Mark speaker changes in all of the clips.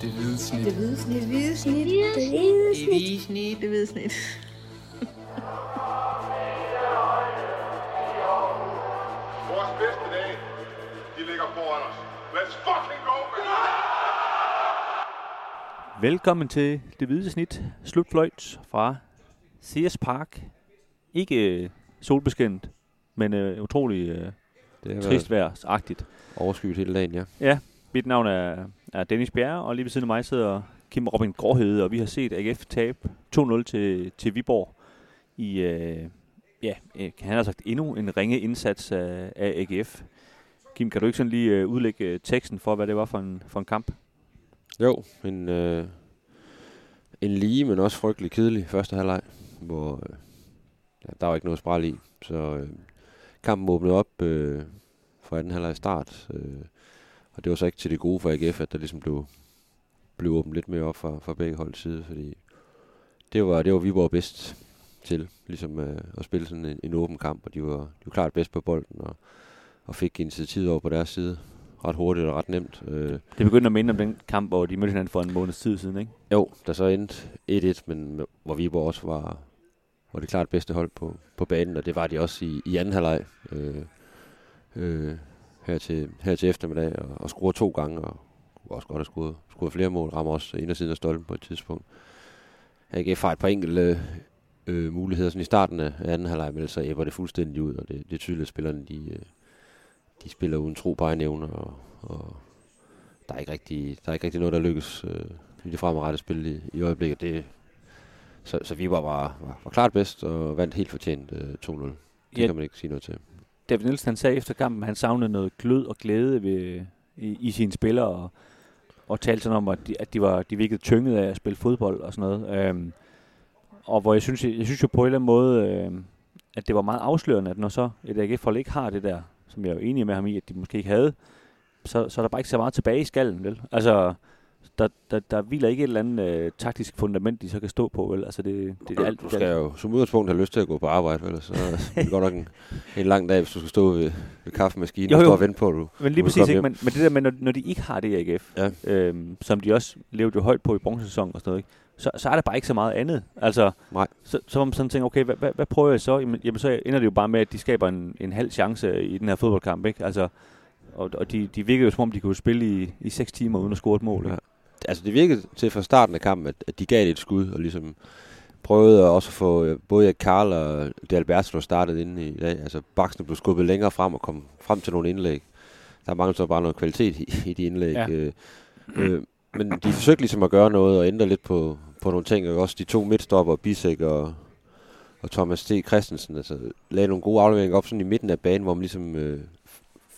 Speaker 1: Det hvide snit.
Speaker 2: Det hvide snit.
Speaker 3: Det hvide snit.
Speaker 2: Det hvide
Speaker 1: Det hvide snit.
Speaker 2: Det hvide snit.
Speaker 4: Vores bedste dage, de ligger foran os. Let's fucking go, man!
Speaker 5: Velkommen til Det Hvide Snit, slutfløjt fra CS Park. Ikke øh, solbeskændt, men øh, utrolig øh,
Speaker 6: Det har
Speaker 5: trist
Speaker 6: været
Speaker 5: vejrsagtigt.
Speaker 6: overskyet hele dagen, ja.
Speaker 5: Ja, mit navn er, er Dennis Bjerre, og lige ved siden af mig sidder Kim Robin Gråhede, og vi har set AGF tabe 2-0 til, til Viborg i, øh, ja, kan han har sagt endnu en ringe indsats af, af AGF. Kim, kan du ikke sådan lige øh, udlægge øh, teksten for, hvad det var for en, for en kamp?
Speaker 6: Jo, en, øh, en lige, men også frygtelig kedelig første halvleg, hvor øh, ja, der var ikke noget spral i. Så øh, kampen åbnede op øh, for anden halvleg start, øh, og det var så ikke til det gode for AGF, at der ligesom blev, blev åbnet lidt mere op fra, fra begge holds side, fordi det var, det var Viborg bedst til, ligesom øh, at spille sådan en, en åben kamp, og de var, de var klart bedst på bolden, og, og fik initiativet over på deres side ret hurtigt og ret nemt. Øh,
Speaker 5: Det begyndte at minde om den kamp, hvor de mødte hinanden for en måneds tid siden, ikke?
Speaker 6: Jo, der så endte 1-1, men hvor Viborg også var, var det klart bedste hold på, på banen, og det var de også i, i anden halvleg øh, øh, her, til, her til eftermiddag, og, og scorer to gange, og også godt have scoret, scoret flere mål, rammer også ind og siden af stolpen på et tidspunkt. AGF har et par enkelte øh, muligheder sådan i starten af anden halvleg, men så æbber det fuldstændig ud, og det, det er tydeligt, at spillerne de, øh, de spiller uden tro på egen evner, og, og der er ikke rigtig, der er ikke rigtig noget, der lykkes øh, i det fremadrettede spil i, i øjeblikket. Det, så, så vi var, var, var, var klart bedst og vandt helt fortjent øh, 2-0. Det
Speaker 5: Ja.
Speaker 6: kan man ikke sige noget til.
Speaker 5: David Nielsen han sagde efter kampen, at han savnede noget glød og glæde ved, i, i sine spillere, og, og talte sådan om, at de, at de, var, de virkede tynget af at spille fodbold og sådan noget. Øhm, og hvor jeg synes, jeg, jeg synes jo på en eller anden måde, øhm, at det var meget afslørende, at når så et AGF-hold ikke har det der, som jeg er jo enig med ham i, at de måske ikke havde, så, så er der bare ikke så meget tilbage i skallen, vel? Altså, der, der, der hviler ikke et eller andet øh, taktisk fundament, de så kan stå på, vel? Altså, det, det er alt.
Speaker 6: Du skal jo som udgangspunkt have lyst til at gå på arbejde, vel? så er det godt nok en, en lang dag, hvis du skal stå ved, ved kaffemaskinen
Speaker 5: Jo,
Speaker 6: og
Speaker 5: jo.
Speaker 6: stå og vente på, at du
Speaker 5: Men lige præcis, ikke? Men, men det der med, når, når de ikke har det i AGF,
Speaker 6: Ja.
Speaker 5: øhm, som de også levede jo højt på i bronzesæsonen og sådan noget, ikke? Så, så er der bare ikke så meget andet. Altså,
Speaker 6: Nej.
Speaker 5: så, så man sådan tænke, okay, hvad, hvad, hvad prøver jeg så? Jamen, jamen, så ender det jo bare med, at de skaber en, en halv chance i den her fodboldkamp, ikke? Altså, og, og de, de virker jo som om, de kunne spille i, i 6 timer uden at score et mål.
Speaker 6: Ja. Altså det virkede til fra starten af kampen, at, at de gav det et skud, og ligesom prøvede at også få øh, både Karl og De Alberto startet inde i dag. Altså baksene blev skubbet længere frem og kom frem til nogle indlæg. Der manglede så bare noget kvalitet i, i de indlæg.
Speaker 5: Ja.
Speaker 6: Øh, øh, men de forsøgte ligesom at gøre noget og ændre lidt på, på nogle ting. Og også de to midtstopper, Bisek og, og Thomas T. Christensen, altså lagde nogle gode afleveringer op sådan i midten af banen, hvor man ligesom øh,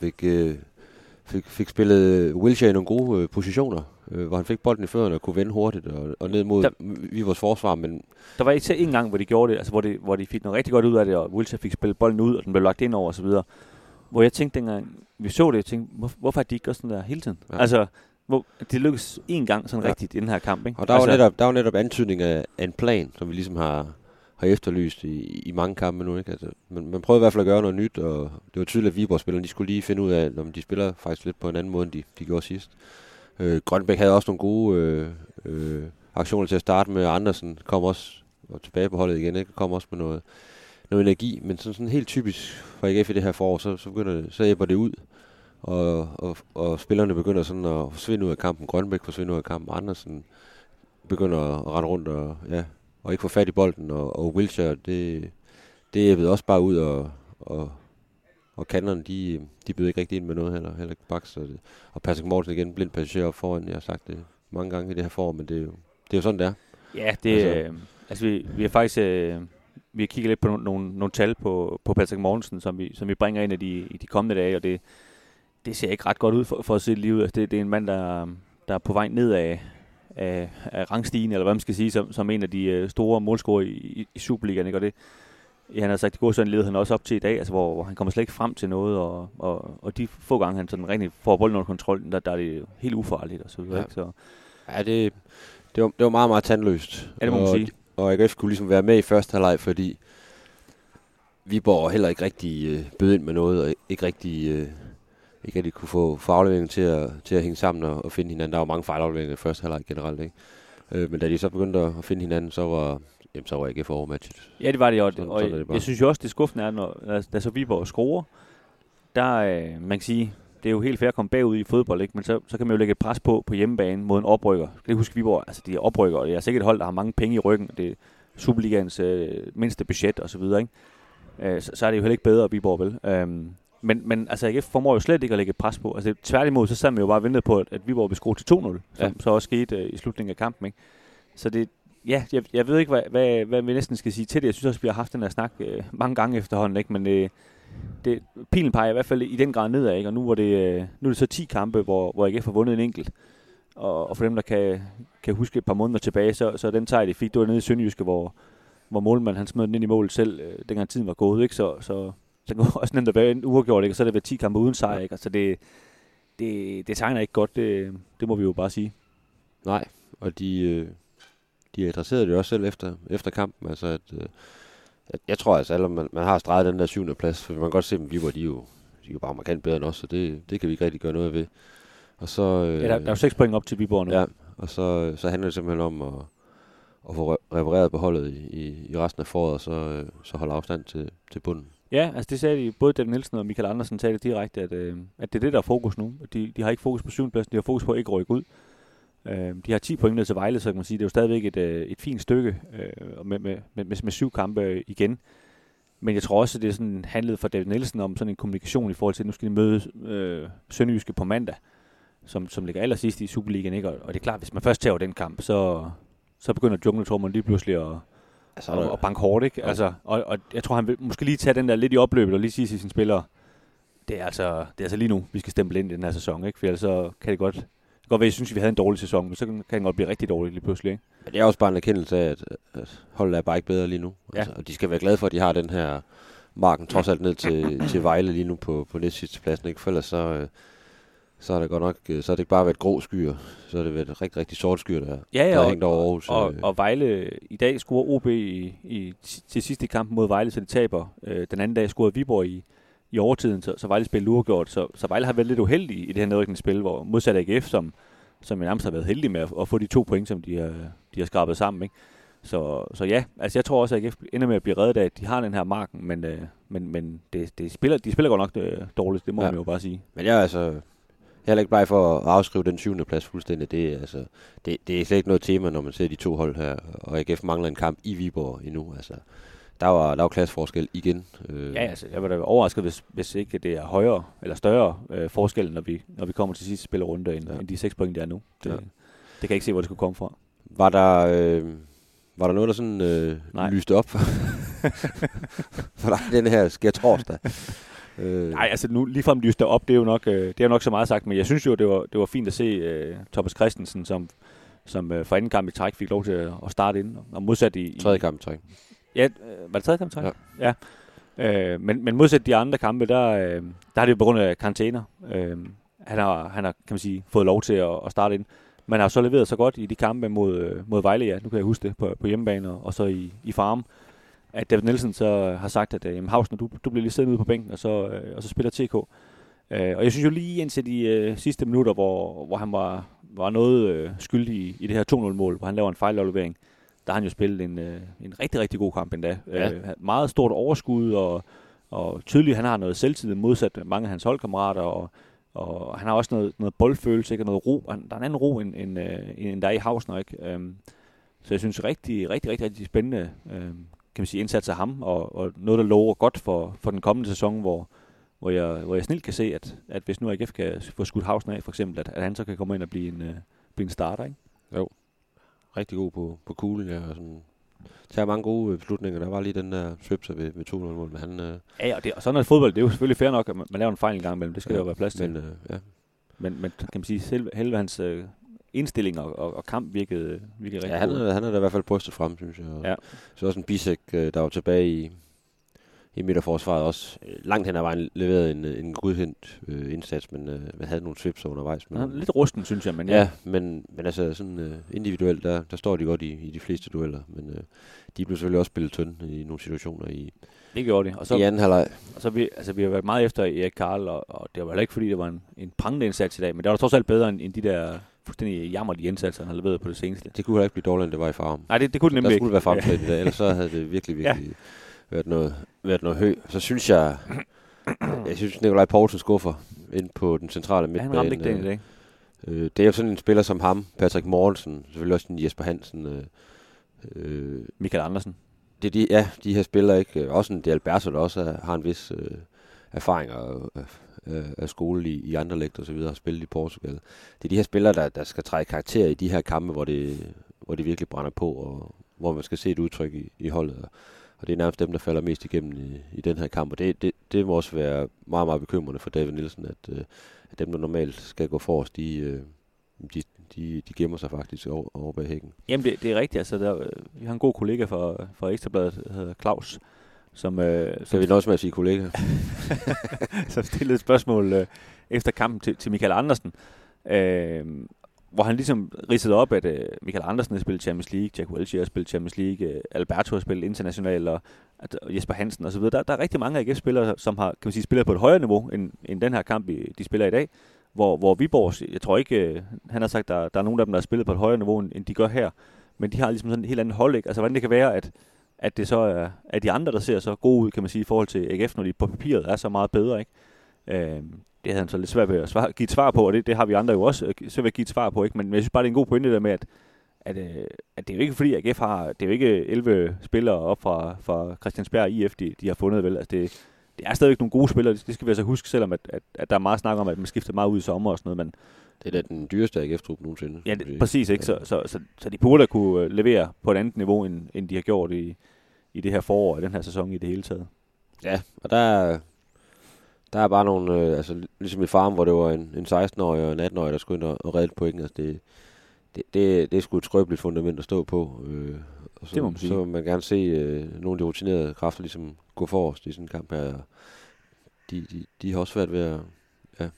Speaker 6: fik, øh, fik, fik spillet Wilshere i nogle gode øh, positioner, øh, hvor han fik bolden i fødderne og kunne vende hurtigt og, og ned mod
Speaker 5: Der-
Speaker 6: vi vores forsvar, men
Speaker 5: Der var ikke en gang, hvor de gjorde det, altså hvor, det, hvor de fik noget rigtig godt ud af det, og Wilson fik spillet bolden ud, og den blev lagt ind over osv. Hvor jeg tænkte dengang, vi så det, jeg tænkte, hvor, hvorfor har de ikke gjort sådan der hele tiden?
Speaker 6: Ja.
Speaker 5: Altså, hvor, det lykkedes en gang sådan
Speaker 6: ja.
Speaker 5: rigtigt i den her kamp, ikke?
Speaker 6: og der,
Speaker 5: altså,
Speaker 6: var netop, der var netop antydning af, af en plan, som vi ligesom har, har efterlyst i, i mange kampe nu. Ikke? Altså, man, man prøvede i hvert fald at gøre noget nyt, og det var tydeligt, at Viborg-spillerne de skulle lige finde ud af, om de spiller faktisk lidt på en anden måde, end de, de gjorde sidst. Øh, Grønbæk havde også nogle gode øh, øh, aktioner til at starte med, Andersen kom også og tilbage på holdet igen, ikke? kom også med noget, noget energi, men sådan, sådan helt typisk for AGF i det her forår, så, så, begynder det, så æbber det ud, og, og, og spillerne begynder sådan at forsvinde ud af kampen. Grønbæk forsvinder ud af kampen, Andersen begynder at rende rundt og, ja, og ikke få fat i bolden, og, og Wilshere, det, det æbbede også bare ud, og, og, og kanterne, de, de bød ikke rigtig ind med noget heller, heller ikke Baks, og, og Patrick Mortensen igen, blind passager op foran, jeg har sagt det mange gange i det her forår, men det er jo, det er jo sådan, det er.
Speaker 5: Ja, det,
Speaker 6: Altså-
Speaker 5: øh, altså vi, vi har faktisk øh, vi har kigget lidt på nogle, nogle, nogle tal på, på Patrick Mortensen, som vi, som vi bringer ind i de, i de kommende dage, og det, det ser ikke ret godt ud for, for at se livet. Altså det, det er en mand, der, der er på vej ned af, af, af rangstigen, eller hvad man skal sige, som, som en af de øh, store målscorer i, i, i Superligaen, ikke? Og det, ja, han har sagt, det går sådan leder han også op til i dag, altså hvor, hvor han kommer slet ikke frem til noget, og, og, og de få gange, han sådan rigtig får bolden under kontrol, der, der er det helt ufarligt og så videre,
Speaker 6: Ja.
Speaker 5: ikke? Så,
Speaker 6: Ja, det, det, var, det var meget, meget tandløst.
Speaker 5: ja, det må man
Speaker 6: og,
Speaker 5: sige.
Speaker 6: Og AGF kunne ligesom være med i første halvleg, fordi Viborg heller ikke rigtig øh, bød ind med noget, og ikke rigtig øh, ikke rigtig kunne få, få afleveringen til at, til at hænge sammen og, og finde hinanden. Der var mange fejlafleveringer i første halvleg generelt, ikke? Øh, men da de så begyndte at finde hinanden, så var, jamen, så var AGF overmatchet.
Speaker 5: Ja, det var det, og,
Speaker 6: Sådan-
Speaker 5: og
Speaker 6: sådan det
Speaker 5: jeg,
Speaker 6: bare.
Speaker 5: jeg synes jo også, det skuffende er, når, når, da så Viborg scorer, der, øh, man kan sige, det er jo helt fair at komme bagud i fodbold, ikke? men så, så kan man jo lægge et pres på på hjemmebane mod en oprykker. Det kan huske Viborg, altså de er oprykker, og det er sikkert et hold, der har mange penge i ryggen. Det er Superligans øh, mindste budget og så videre, ikke? Øh, så, så er det jo heller ikke bedre, Viborg vel. Øhm, men, men altså, AGF formår jo slet ikke at lægge et pres på. Altså, tværtimod, så sad man jo bare og ventede på, at, at Viborg ville score til 2-0, som
Speaker 6: Ja.
Speaker 5: så også skete øh, i slutningen af kampen. Ikke? Så det, ja, jeg, jeg ved ikke, hvad, hvad, hvad vi næsten skal sige til det. Jeg synes også, vi har haft den her snak øh, mange gange efterhånden, ikke? men øh, det, pilen peger i hvert fald i den grad nedad, ikke? og nu, er, det, øh, nu er det så 10 kampe, hvor, hvor AGF har vundet en enkelt. Og, og for dem, der kan, kan huske et par måneder tilbage, så, så den sejr, de fik, det var nede i Sønderjyske, hvor, hvor målmanden han smed den ind i mål selv, øh, dengang tiden var gået. Ikke? Så, så, så det var også nemt at være en uafgjort, ikke? og så er det været 10 kampe uden sejr. Ikke? Så det, det, det tegner ikke godt, det, det må vi jo bare sige.
Speaker 6: Nej, og de, øh, de adresserede det jo også selv efter, efter kampen. Altså, at, øh, at jeg tror altså, at man, man har streget den der syvende plads, for man kan godt se, at Viborg, de er jo, de er jo bare markant bedre end os, så det, det kan vi ikke rigtig gøre noget ved. Og så, øh,
Speaker 5: Ja, der, der er jo 6 point op til Viborg nu.
Speaker 6: Ja, og så, så handler det simpelthen om at, at få re- repareret på holdet i, i, i resten af foråret, og så, øh, så holde afstand til, til bunden.
Speaker 5: Ja, altså det sagde de, både David Nielsen og Michael Andersen sagde det direkte, at, øh, at det er det, der er fokus nu. De, de har ikke fokus på syvendepladsen, de har fokus på at ikke rykke ud. Øh, de har 10 point ned til Vejle, så kan man sige, det er jo stadigvæk et, øh, et fint stykke øh, med, med, med, med, syv kampe øh, igen. Men jeg tror også, at det er sådan handlet for David Nielsen om sådan en kommunikation i forhold til, at nu skal de møde øh, Sønderjyske på mandag, som, som ligger allersidst i Superligaen. Ikke? Og, og det er klart, hvis man først tager den kamp, så, så begynder jungletormeren lige pludselig at,
Speaker 6: Altså,
Speaker 5: og, og banke hårdt, ikke? Altså, og, og jeg tror, han vil måske lige tage den der lidt i opløbet og lige sige til sine spillere, det er altså, det er altså lige nu, vi skal stemple ind i den her sæson, ikke? For ellers så kan det godt, kan godt være, at jeg synes, at vi havde en dårlig sæson, men så kan den godt blive rigtig dårlig lige pludselig, ikke?
Speaker 6: Men det er også bare en erkendelse af, at, at holdet er bare ikke bedre lige nu.
Speaker 5: Ja.
Speaker 6: Altså, og de skal være glade for, at de har den her marken trods alt ned til, til Vejle lige nu på, på næst sidste pladsen. Ikke? For ellers så, øh, så er det godt nok, øh, så er det ikke bare været grå skyer, så er det været rigtig, rigtig sort skyer, der,
Speaker 5: Ja, ja,
Speaker 6: der har
Speaker 5: og,
Speaker 6: hængt over Aarhus.
Speaker 5: og,
Speaker 6: øh.
Speaker 5: og Vejle, i dag scorer OB i, i, til sidste kamp mod Vejle, så de taber. Den anden dag scorede Viborg i, i overtiden, så, så Vejle spillede uafgjort. Så, så Vejle har været lidt uheldig i det her nedrykningsspil, hvor modsat AGF, som, som nærmest har været heldig med at, at få de to point, som de har, de har skrabet sammen. Ikke? Så, så ja, altså jeg tror også, at AGF ender med at blive reddet af, at de har den her marken, men, øh, men, men det, det spiller, de spiller godt nok øh, dårligt, det må
Speaker 6: ja.
Speaker 5: man jo bare sige.
Speaker 6: Men jeg er altså jeg er heller ikke bare for at afskrive den syvende plads fuldstændig. Det er, altså, det, det er slet ikke noget tema, når man ser de to hold her. Og AGF mangler en kamp i Viborg endnu. Altså, der var, der var klasseforskel igen. Øh,
Speaker 5: Ja, altså, jeg var da overrasket, hvis, hvis ikke det er højere eller større øh, forskel, når vi, når vi kommer til sidste spillerunde, end,
Speaker 6: Ja.
Speaker 5: end de seks point, der er nu. Det, Ja. det kan jeg ikke se, hvor det skulle komme fra.
Speaker 6: Var der, øh, var der noget, der sådan øh,
Speaker 5: Nej.
Speaker 6: lyste op for, dig den her sker torsdag? Øh,
Speaker 5: Nej, altså nu ligefrem lyst op, det er jo nok, øh, det er jo nok så meget sagt, men jeg synes jo, det var, det var fint at se øh, Thomas Christensen, som, som øh, for anden kamp i træk fik lov til at, at starte ind, og modsat i... i
Speaker 6: Tredje kamp i træk.
Speaker 5: Ja, øh, var det tredje kamp træk? Ja. ja. Øh, men, men modsat de andre kampe, der, øh, der er det jo på grund af karantæner. Øh, han har, han har, kan man sige, fået lov til at, at starte ind. Man har så leveret så godt i de kampe mod, øh, mod Vejle, ja, nu kan jeg huske det, på, på hjemmebane og, og så i, i farm, at David Nielsen så har sagt, at øh, jamen, Hausen, du, du bliver lige siddende ude på bænken, og så, øh, og så spiller TK. Øh, og jeg synes jo lige indtil de øh, sidste minutter, hvor, hvor han var, var noget øh, skyldig i, i det her 2-0-mål, hvor han laver en fejlaflevering, der har han jo spillet en, øh, en rigtig, rigtig god kamp endda.
Speaker 6: Ja.
Speaker 5: Øh, meget stort overskud, og, og tydeligt, han har noget selvtid modsat mange af hans holdkammerater, og, og han har også noget, noget boldfølelse, ikke? og noget ro. Han, der er en anden ro, end, end, øh, end der er i Hausner. Ikke? Øhm, så jeg synes rigtig, rigtig, rigtig, rigtig spændende øh, kan man sige, indsats af ham, og, og noget, der lover godt for, for den kommende sæson, hvor, hvor, jeg, hvor jeg snilt kan se, at, at hvis nu AGF kan få skudt Hausner af, for eksempel, at, at han så kan komme ind og blive en, øh, blive en starter. Ikke?
Speaker 6: Rigtig god på, på kuglen, ja. Og sådan, tager mange gode øh, beslutninger. Der var lige den der svipser ved, ved 2-0-mål, men han... Øh,
Speaker 5: Ja, og, det, og sådan er fodbold. Det er jo selvfølgelig fair nok, at man, man laver en fejl en gang imellem. Det skal ja, der jo være plads til.
Speaker 6: men, øh, ja.
Speaker 5: Men, men kan man sige, selv, hele hans øh, indstilling og, og, og kamp virkede, virkede rigtig
Speaker 6: ja, han,
Speaker 5: god.
Speaker 6: er, han er da i hvert fald brystet frem, synes jeg. Og
Speaker 5: Ja.
Speaker 6: Så også en bisek, øh, der var tilbage i, i midterforsvaret også øh, langt hen ad vejen leveret en, en godkendt øh, indsats, men øh, man havde nogle svips undervejs. Men,
Speaker 5: Ja, lidt rusten, synes jeg, men
Speaker 6: ja, men, men altså sådan øh, individuelt, der, der står de godt i, i de fleste dueller, men øh, de blev selvfølgelig også spillet tynde i nogle situationer i,
Speaker 5: det gjorde de. Og så,
Speaker 6: i anden halvleg.
Speaker 5: og så vi, altså, vi har været meget efter Erik Karl, og, og det var heller ikke, fordi det var en, en prangende indsats i dag, men det var trods alt bedre end, end de der fuldstændig jammerlige indsatser, han har leveret på det seneste.
Speaker 6: Det kunne heller ikke blive dårligere, end det var i farm.
Speaker 5: Nej, det, det kunne det
Speaker 6: Der
Speaker 5: nemlig
Speaker 6: skulle
Speaker 5: ikke.
Speaker 6: være fremtrædt i dag, ellers så havde det virkelig,
Speaker 5: Ja.
Speaker 6: Været, noget, været noget hø. Så synes jeg, jeg synes, Nikolaj Poulsen skuffer ind på den centrale
Speaker 5: Ja,
Speaker 6: midtbane.
Speaker 5: han ramte ikke den i dag.
Speaker 6: Øh, det er jo sådan en spiller som ham, Patrick Mortensen, selvfølgelig også en Jesper Hansen. Øh, øh,
Speaker 5: Michael Andersen.
Speaker 6: det er de, ja, de her spillere ikke. Også en Alberto, der også er, har en vis øh, erfaring og, øh, øh, af skole i, i andre lægter og så videre, har spillet i Portugal. Det er de her spillere, der, der skal træde karakter i de her kampe, hvor det, hvor det virkelig brænder på, og hvor man skal se et udtryk i, i holdet. Og, og det er nærmest dem, der falder mest igennem i, i den her kamp. Og det, det, det må også være meget, meget bekymrende for David Nielsen, at, øh, at dem, der normalt skal gå forrest, de, øh, de, de, de gemmer sig faktisk over, over bag hækken.
Speaker 5: Jamen, det, det er rigtigt. Altså, der, vi har en god kollega fra, fra Ekstrabladet, der hedder Claus, som, øh,
Speaker 6: Så
Speaker 5: som,
Speaker 6: vi nøjes med at sige kollega.
Speaker 5: som stillede et spørgsmål øh, efter kampen til, til Michael Andersen, øh, hvor han ligesom ridsede op, at øh, Michael Andersen har spillet Champions League, Jack Welch har spillet Champions League, øh, Alberto har spillet international, og, at, og Jesper Hansen osv. Der, der er rigtig mange AGF-spillere, som har kan man sige, spillet på et højere niveau, end, end den her kamp, de spiller i dag. Hvor, hvor Viborg, jeg tror ikke, øh, han har sagt, der, der er nogen af dem, der har spillet på et højere niveau, end, end de gør her. Men de har ligesom sådan et helt andet hold, ikke? Altså, hvordan det kan være, at, at det så er, at de andre, der ser så gode ud, kan man sige, i forhold til AGF, når de på papiret er så meget bedre, ikke? Øh, det havde han så lidt svært ved at svare, give et svar på, og det, det har vi andre jo også øh, svært ved at give et svar på, ikke? Men, jeg synes bare, det er en god pointe der med, at, at, øh, at det er jo ikke fordi, AGF har, det er jo ikke 11 spillere op fra, fra Christiansberg IF, de, de har fundet, vel? Altså, det, det er stadigvæk nogle gode spillere, det, skal vi altså huske, selvom at, at, at der er meget snak om, at man skifter meget ud i sommer og sådan noget, men
Speaker 6: Det er da den dyreste AGF-trup nogensinde.
Speaker 5: Ja, det, præcis ikke. Så, så, så, så de burde kunne øh, levere på et andet niveau, end, end de har gjort i, i det her forår og den her sæson i det hele taget.
Speaker 6: Ja, og der er, der er bare nogle, øh, altså ligesom i farm, hvor det var en, en 16-årig og en 18-årig, der skulle ind og, og redde et point. Altså det, det, det, det er sgu et skrøbeligt fundament at stå på. Øh, og så,
Speaker 5: Det må man sige.
Speaker 6: Så vil man gerne se øh, nogle af de rutinerede kræfter ligesom gå forrest i sådan en kamp her. De, de, de har også svært ved at, ja,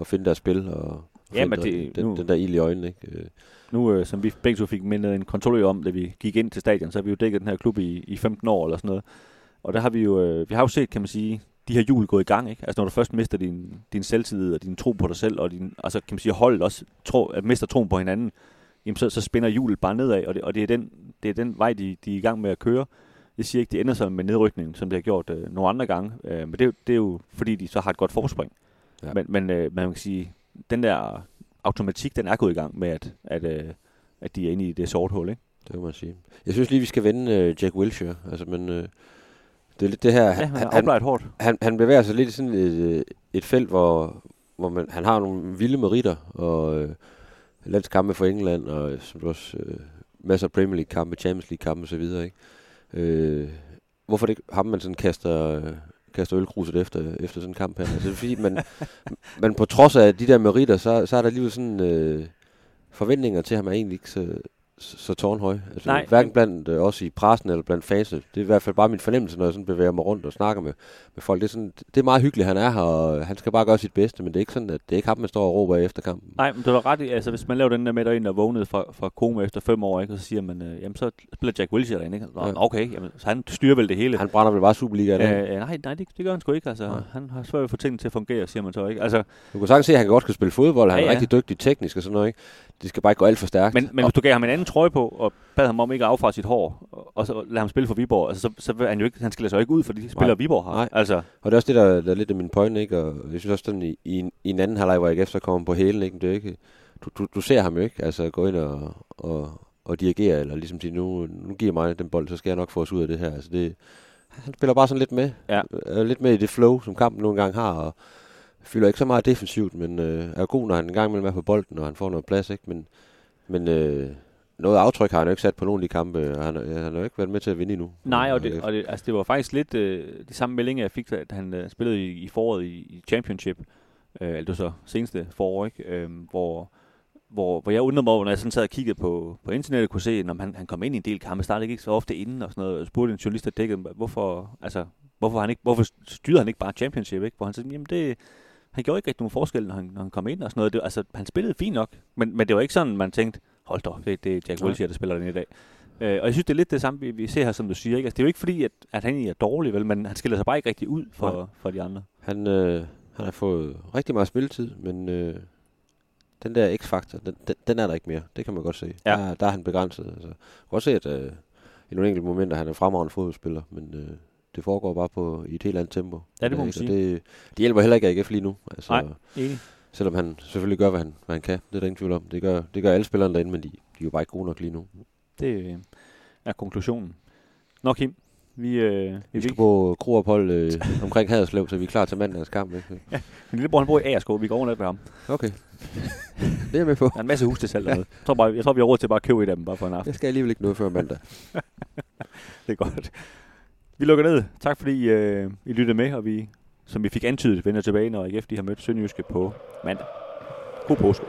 Speaker 6: at finde deres spil og
Speaker 5: Ja, men det-
Speaker 6: den,
Speaker 5: nu-
Speaker 6: den der ild i øjnene. Ikke? Øh,
Speaker 5: Nu, øh, som vi begge to fik mindet en kontrollør om, da vi gik ind til stadion, så har vi jo dækket den her klub i, i 15 år eller sådan noget. Og der har vi jo, øh, vi har jo set, kan man sige, de her hjul gå i gang, ikke? Altså når du først mister din, din selvtillid og din tro på dig selv, og din, altså kan man sige, holdet også tro, at mister troen på hinanden, jamen så, så spænder hjulet bare nedad, og det, og det er den, det er den vej, de, de er i gang med at køre. Jeg siger ikke, det ender så med nedrykning, som det har gjort øh, nogle andre gange, øh, men det, det er jo fordi, de så har et godt forspring.
Speaker 6: Ja.
Speaker 5: Men, men øh, man kan sige, den der automatik, den er gået i gang med, at, at, øh, at de er inde i det sort hul, ikke?
Speaker 6: det må man sige. Jeg synes lige, vi skal vende øh, Jack Wilshere. Altså, men, øh, det er lidt det her.
Speaker 5: Ja, han er afbleget hårdt.
Speaker 6: han, han bevæger sig lidt i sådan et, øh, et felt, hvor, hvor man, han har nogle vilde meritter, og øh, landskampe for England, og øh, som du også, øh, masser af Premier League-kampe, Champions League-kampe osv., ikke? Øh, hvorfor det ikke ham, man sådan kaster, øh, kaster ølkruset efter, efter sådan en kamp her? Altså, fordi, man, man på trods af de der meritter, så, så er der alligevel sådan øh, forventninger til ham er egentlig ikke så, så, tårnhøj. Altså,
Speaker 5: Nej.
Speaker 6: Hverken blandt øh, os i pressen eller blandt fansene. Det er i hvert fald bare min fornemmelse, når jeg sådan bevæger mig rundt og snakker med, med folk. Det er, sådan, det er meget hyggeligt, han er her, og han skal bare gøre sit bedste, men det er ikke sådan, at det er ikke ham, man står og råber efter kampen.
Speaker 5: Nej, men du har ret i, altså hvis man laver den der med, der er en, der er vågnet fra, fra koma efter fem år, ikke? og så siger man, øh, jamen så spiller Jack Wilshere derinde, ikke? Nå,
Speaker 6: Ja.
Speaker 5: okay, jamen, så han styrer vel det hele.
Speaker 6: Han brænder vel bare Superligaen
Speaker 5: øh, nej, nej det, det, gør han sgu ikke, altså.
Speaker 6: Nej.
Speaker 5: Han har svært ved at få tingene til at fungere, siger man så, ikke? Altså,
Speaker 6: Du kan sagtens se, at han godt kan spille fodbold, han er
Speaker 5: Ja, ja.
Speaker 6: rigtig dygtig teknisk og sådan noget, ikke? Det skal bare ikke gå alt for stærkt.
Speaker 5: men, men
Speaker 6: og,
Speaker 5: hvis du gav ham en anden trøje på, og bad ham om ikke at affra sit hår, og, så lade ham spille for Viborg, altså, så, så vil han jo ikke, han skal så ikke ud, fordi de spiller
Speaker 6: Nej.
Speaker 5: Viborg her.
Speaker 6: Nej.
Speaker 5: Altså,
Speaker 6: og det er også det, der, der er lidt af min pointe, ikke? Og jeg synes også, sådan i, i, en, i en anden halvleg, hvor AGF så kommer på hælen, ikke? Det er ikke du, du, du, ser ham jo ikke, altså gå ind og, og, og dirigere, eller ligesom sige, nu, nu giver mig den bold, så skal jeg nok få os ud af det her. Altså det, han spiller bare sådan lidt med.
Speaker 5: Ja.
Speaker 6: Er lidt med i det flow, som kampen nogle gange har, og fylder ikke så meget defensivt, men øh, er god, når han en gang imellem er på bolden, og han får noget plads, ikke? Men, men øh, noget aftryk har han jo ikke sat på nogen af de kampe, han, han har jo ikke været med til at vinde endnu.
Speaker 5: nej, og
Speaker 6: AGF.
Speaker 5: det, og det, altså, det var faktisk lidt øh, de samme meldinger, jeg fik, da han øh, spillede i, i foråret i, i Championship, øh, altså det var så seneste forår, ikke? Øh, hvor hvor, hvor jeg undrede mig over, når jeg sådan sad og kiggede på, på internettet, kunne se, når han, han kom ind i en del kampe, startede ikke så ofte inden og sådan noget, og spurgte en journalist, der dækkede, hvorfor, altså, hvorfor, han ikke, hvorfor styrede han ikke bare championship, ikke? Hvor han sagde, jamen det, han gjorde ikke rigtig nogen forskel, når han, når han kom ind og sådan noget. Det, altså, han spillede fint nok, men, men det var ikke sådan, man tænkte, hold da, det, det er Jack Wilshere, der spiller den i dag. Øh, og jeg synes, det er lidt det samme, vi, vi ser her, som du siger. Ikke? Altså, det er jo ikke fordi, at, at han er dårlig, vel, men han skiller sig bare ikke rigtig ud for, for de andre.
Speaker 6: Han, øh, han har fået rigtig meget spilletid, men øh, den der x-faktor, den, den, den er der ikke mere. Det kan man godt se.
Speaker 5: Ja.
Speaker 6: Der, der er han begrænset. Altså, jeg kan godt se, at øh, i nogle enkelte momenter, han er fremragende fodboldspiller, men øh, det foregår bare på i et helt andet tempo.
Speaker 5: Ja, det må man
Speaker 6: ikke?
Speaker 5: sige.
Speaker 6: Det, det hjælper heller ikke AGF lige nu. Altså,
Speaker 5: Nej, enig.
Speaker 6: Selvom han selvfølgelig gør, hvad han, hvad han kan. Det er der ingen tvivl om. Det gør, det gør alle spillerne derinde, men de, de er jo bare ikke gode nok lige nu.
Speaker 5: Det øh, er konklusionen. Nå, Kim, vi, øh, vi,
Speaker 6: Vi skal på kroophold øh, omkring Haderslev, så vi er klar til mandagens kamp. Ikke?
Speaker 5: Min lillebror, han bor i Agerskov. Vi går over med ham.
Speaker 6: Okay. det er jeg med på.
Speaker 5: Der er en masse hus til salg dernede. Jeg tror, bare, jeg tror, vi har råd til bare at købe et af dem, bare for en aften.
Speaker 6: Jeg skal alligevel ikke noget før mandag.
Speaker 5: Det er godt. Vi lukker ned. Tak fordi øh, I lyttede med, og vi, som vi fik antydet, vender tilbage, når AGF de har mødt Sønderjyske på mandag. God påske.